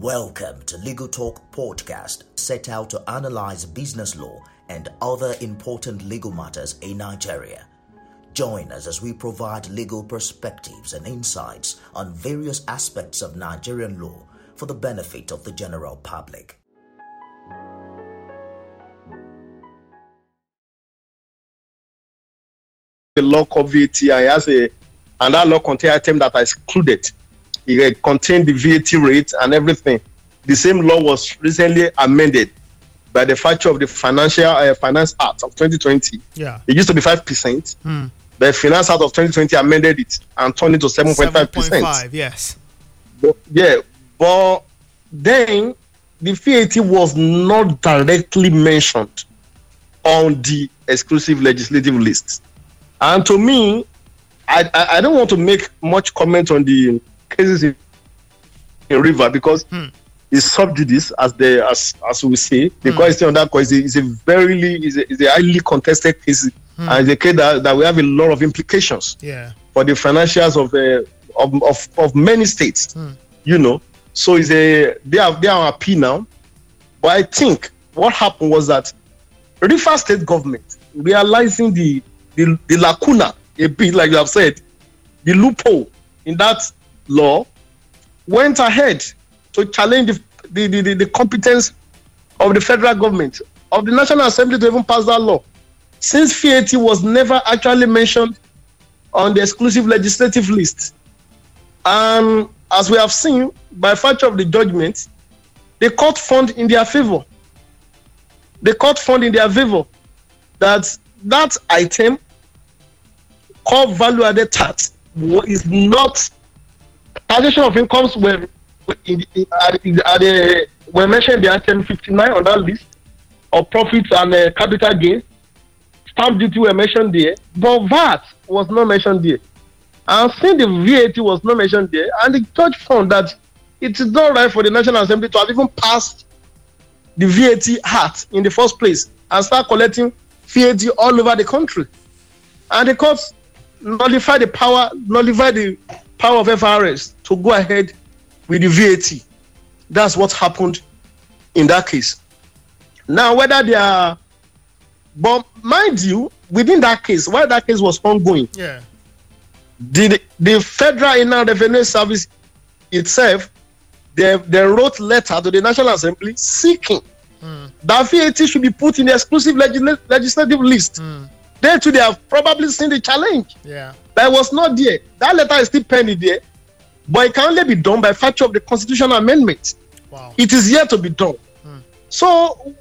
Welcome to Legal Talk Podcast, set out to analyze business law and other important legal matters in Nigeria. Join us as we provide legal perspectives and insights on various aspects of Nigerian law for the benefit of the general public. The law VAT has a and that law contain item that are excluded. It contained the VAT rate and everything. The same law was recently amended by the virtue of the Financial uh, Finance Act of 2020. Yeah. It used to be five percent. Hmm. The Finance Act of 2020 amended it and turned it to 7.5 percent. 7.5, yes. But, yeah, but then the VAT was not directly mentioned on the exclusive legislative list. And to me, I, I, I don't want to make much comment on the cases in, in River because Hmm. it's sub judice, as the as as we say. The Hmm. question on that case is a very is a, is a highly contested case, Hmm. and a case that, that we have a lot of implications Yeah. for the financials of uh, of, of of many states. Hmm. You know, so it's a they are they are appeal now. But I think what happened was that the River State government realizing the the, the lacuna a bit, like you have said, the loophole in that law, went ahead to challenge the the, the, the, competence of the federal government of the National Assembly to even pass that law. Since VAT was never actually mentioned on the exclusive legislative list. And as we have seen, by virtue of the judgment, the court found in their favor. The court found in their favor that that item called value added tax is not taxation of incomes were in, in, were mentioned in the item 59 on that list of profits and uh, capital gains. Stamp duty were mentioned there, but VAT was not mentioned there. And since the VAT was not mentioned there, and the judge found that it is not right for the National Assembly to have even passed the VAT Act in the first place and start collecting VAT all over the country. And the court nullified the power, nullified the power of FRS to go ahead with the VAT. That's what happened in that case. Now, whether they are, but mind you, within that case, while that case was ongoing, Yeah. the the federal inland revenue service itself they, they wrote letter to the national assembly seeking Hmm. that vat should be put in the exclusive legisla- legislative list Hmm. They too they have probably seen the challenge Yeah. that was not there that letter is still pending there but it can only be done by virtue of the constitutional amendment Wow. it is yet to be done. Hmm. So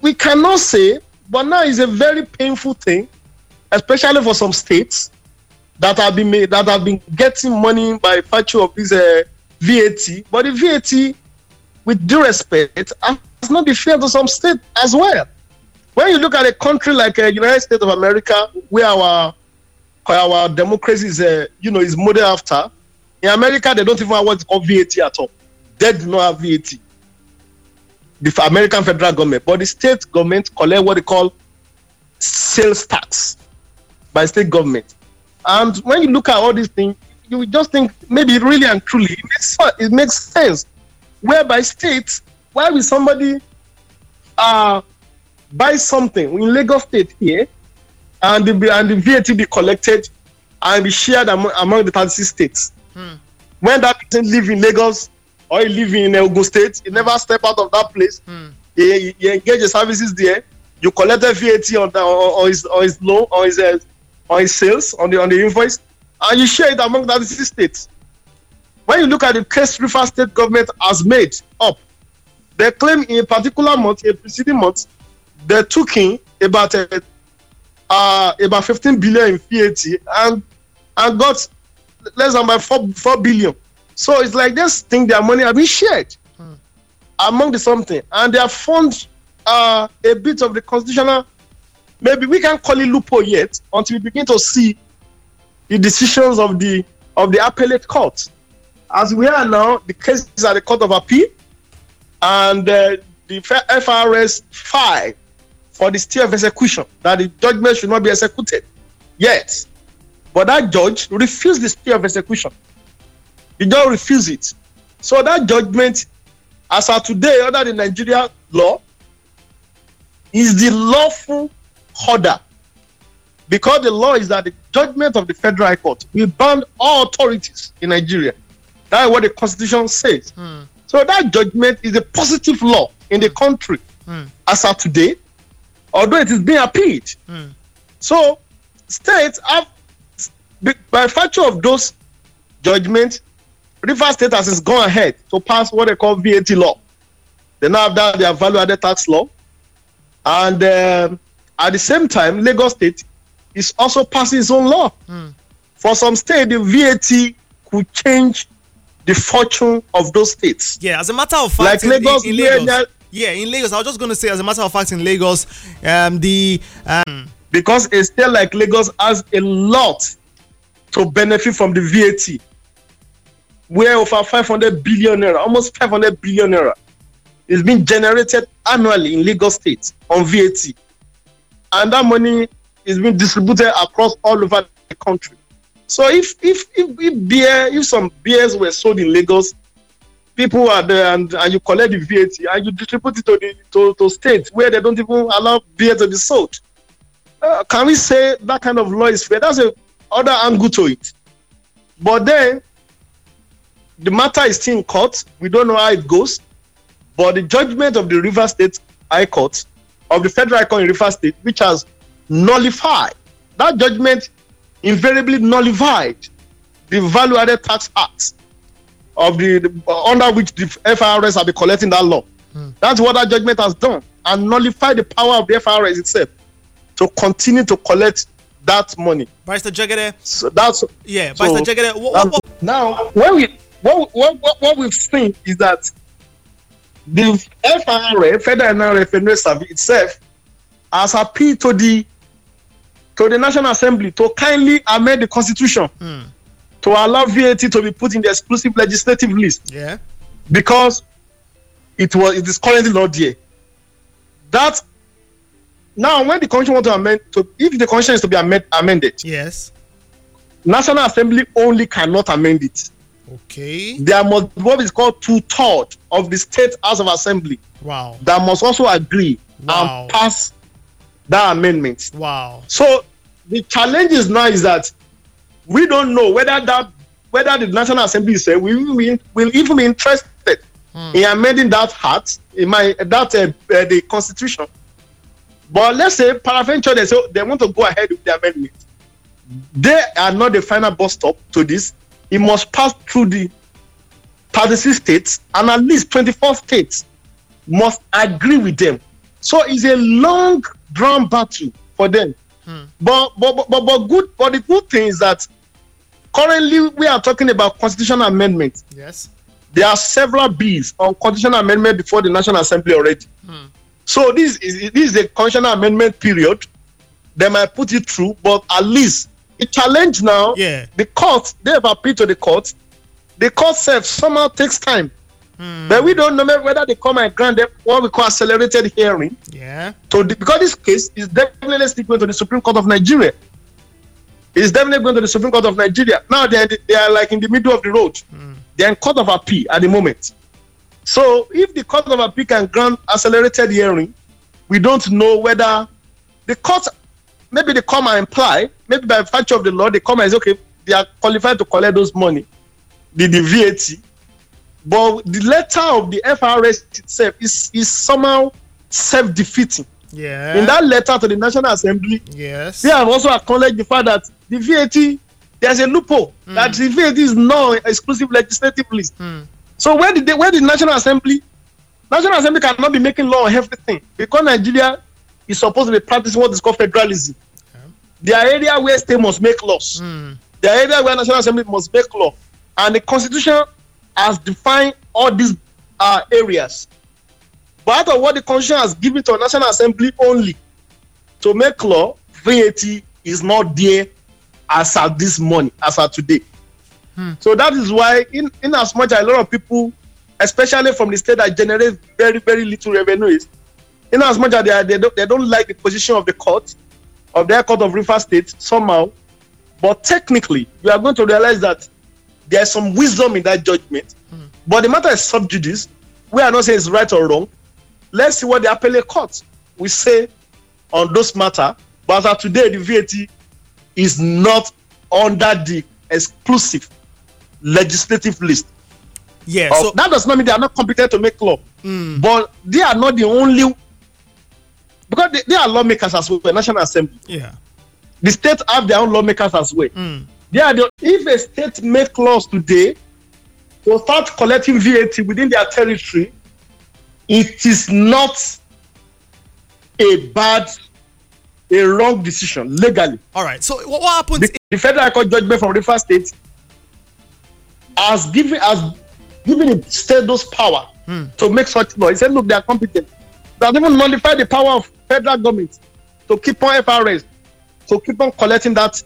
we cannot say, but now is a very painful thing, especially for some states that have been made that have been getting money by virtue of this uh, VAT. But the VAT, with due respect, has not been fair to some states as well. When you look at a country like uh, United States of America, where our our democracy is, uh, you know, is modeled after, in America they don't even have what's called VAT at all. They do not have VAT. The American federal government, but the state government collect what they call sales tax by state government. And when you look at all these things, you just think maybe really and truly it makes, it makes sense. Whereby states, why will somebody uh, buy something in Lagos State here and the, and the VAT be collected and be shared among, among the 36 states? Hmm. when that person live in Lagos or he live in Ogun State, he never step out of that place. Hmm. He, he engage the services there. You collect the VAT on, the, on, on his on his loan on his uh, on his sales on the on the invoice, and you share it among the 36 states. When you look at the case River State government has made up, they claim in a particular month, a preceding month, they took in about uh, uh, about 15 billion in VAT and and got less than by four four billion. So it's like this thing their money have been shared Hmm. among the something, and they have found uh, a bit of the constitutional. Maybe we can't call it loophole yet until we begin to see the decisions of the of the appellate court. As we are now, the case is at the court of appeal, and uh, the FRS filed for the stay of execution that the judgment should not be executed yet. But that judge refused the stay of execution. The judge refused it. So that judgment as of today, under the Nigeria law, is the lawful order. Because the law is that the judgment of the Federal Court will ban all authorities in Nigeria. That is what the Constitution says. Hmm. So that judgment is a positive law in the country Hmm. as of today, although it is being appealed. Hmm. So states have, by virtue of those judgments, River State has gone ahead to pass what they call VAT law. They now have done their value added tax law. And um, at the same time, Lagos State is also passing its own law. Hmm. For some state, the VAT could change the fortune of those states. Yeah, as a matter of fact, Like in, Lagos, in, in Lagos, yeah, in Lagos, I was just going to say, as a matter of fact, in Lagos, um, the um, because a state like Lagos has a lot to benefit from the VAT. Where over 500 billion naira, almost 500 billion naira, is being generated annually in Lagos State on VAT. And that money is being distributed across all over the country. So if if if, if beer, if some beers were sold in Lagos, people are there and, and you collect the VAT and you distribute it to the to, to states where they don't even allow beer to be sold uh, can we say that kind of law is fair? That's a other angle to it. But then the matter is still in court. We don't know how it goes. But the judgment of the River State High Court, of the Federal High Court in River State, which has nullified that judgment, invariably nullified the Value Added Tax Act of the, the- under which the FIRS have been collecting that law. That's what that judgment has done, and nullify the power of the FIRS itself to continue to collect that money. Barrister Jegede, So that's yeah, So, Barrister Jegede, what, what, now what we what, what, what, what we've seen is that the FRA, Federal Revenue Service itself, has appealed to the to the National Assembly to kindly amend the Constitution Hmm. To allow VAT to be put in the exclusive legislative list yeah, because it was it is currently not there. That now when the constitution want to amend to if the constitution is to be amend, amended, yes, National Assembly only cannot amend it. okay, There must what is called two third of the state house of assembly wow, that must also agree Wow. and pass that amendment. wow, So the challenge is now is that we don't know whether that whether the National Assembly is saying we will, will even be interested in amending that act in my that uh, uh, the constitution. But let's say paraventure they say they want to go ahead with the amendment. They are not the final bus stop to this. It must pass through the 36 states and at least 24 states must agree with them. So it's a long drawn battle for them. But, but but but but good but the good thing is that currently we are talking about constitutional amendment. yes, There are several bills on constitutional amendment before the National Assembly already. Hmm. So this is this is a constitutional amendment period. They might put it through, but at least the challenge now, Yeah. the court, they have appealed to the court. The court self somehow takes time. Hmm. But we don't know whether they come and grant them what we call accelerated hearing yeah, to the, because this case is definitely still going to the Supreme Court of Nigeria. It's definitely going to the Supreme Court of Nigeria. Now they are, they are like in the middle of the road. They are in court of appeal at the moment. So if the court of appeal can grant accelerated hearing, we don't know whether the court maybe they come and imply, maybe by virtue of the law, they come and say, okay, they are qualified to collect those money, the, the VAT. But the letter of the FRS itself is, is somehow self-defeating yeah, in that letter to the National Assembly, yes, they have also acknowledged the fact that the VAT there's a loophole hmm. that the VAT is not exclusive legislative list. Hmm. So where did they, where the National Assembly, National Assembly cannot be making law on everything because Nigeria is supposed to be practicing what is called federalism. There are areas where state must make laws. Hmm. There are areas where National Assembly must make law, and the Constitution has defined all these uh, areas. But out of what the Constitution has given to National Assembly only to make law, VAT is not there as at this morning, as at today. Hmm. So that is why, in, in as much a lot of people, especially from the state that generate very, very little revenues, in as much as they, are, they, don't, they don't like the position of the court, of their court of River State somehow, but technically, you are going to realize that there's some wisdom in that judgment. Hmm. But the matter is sub judice. we are not saying it's right or wrong. Let's see what the appellate court will say on those matter. But as of today, the VAT is not under the exclusive legislative list. Yeah. Of- So that does not mean they are not competent to make law, but they are not the only because they, they are lawmakers as well. National Assembly, yeah. the states have their own lawmakers as well. Mm. They are the, if a state make laws today to start collecting VAT within their territory, it is not a bad, a wrong decision legally. All right. So what, what happens? The, the federal court judgment from River State has given has given the state those power to make such law. He said, look, they are competent. They have even nullified the power of federal government to keep on FRS, to keep on collecting that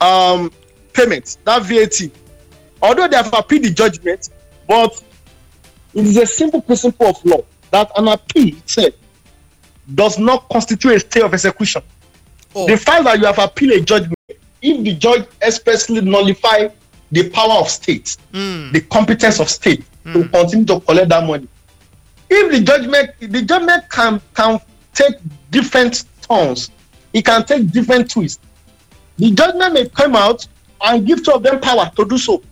um payment, that VAT. Although they have appealed the judgment, but it is a simple principle of law that an appeal itself does not constitute a stay of execution. Oh, the fact that you have appealed a judgment. If the judge expressly nullify the power of state mm, the competence of state to continue to collect that money if the judgment the judgment can can take different turns it can take different twists the judgment may come out and give two of them power to do so.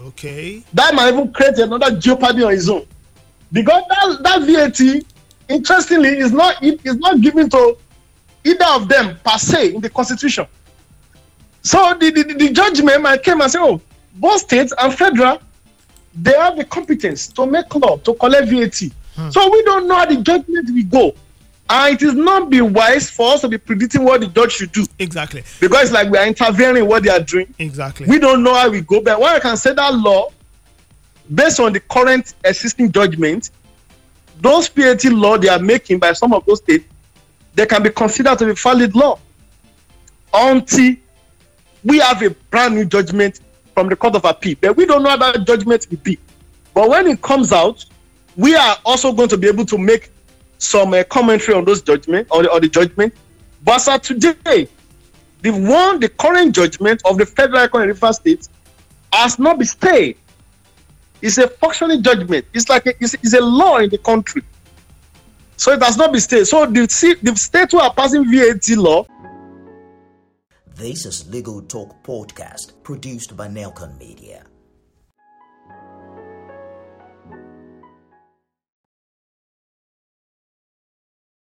Okay. that might even create another jeopardy on its own. Because that that VAT interestingly is not it is not given to either of them per se in the constitution. So the the, the judgment might came and said, oh both states and federal they have the competence to make law to collect VAT. Hmm. So we don't know how the judgment will go. And it is not be wise for us to be predicting what the judge should do. Exactly. because it's like we are intervening in what they are doing. Exactly. we don't know how we go. But what i can say that law based on the current existing judgment those VAT law they are making by some of those states they can be considered to be valid law. Until we have a brand new judgment from the court of appeal. But we don't know how that judgment will be. But when it comes out we are also going to be able to make some uh, commentary on those judgment or the, or the judgment. But as today the one the current judgment of the federal Court in Rivers State has not been stayed. It's a functioning judgment. It's like a, it's, it's a law in the country. So it has not been state. So the, the states who are passing VAT law This is Legal Talk Podcast produced by Nelcon Media.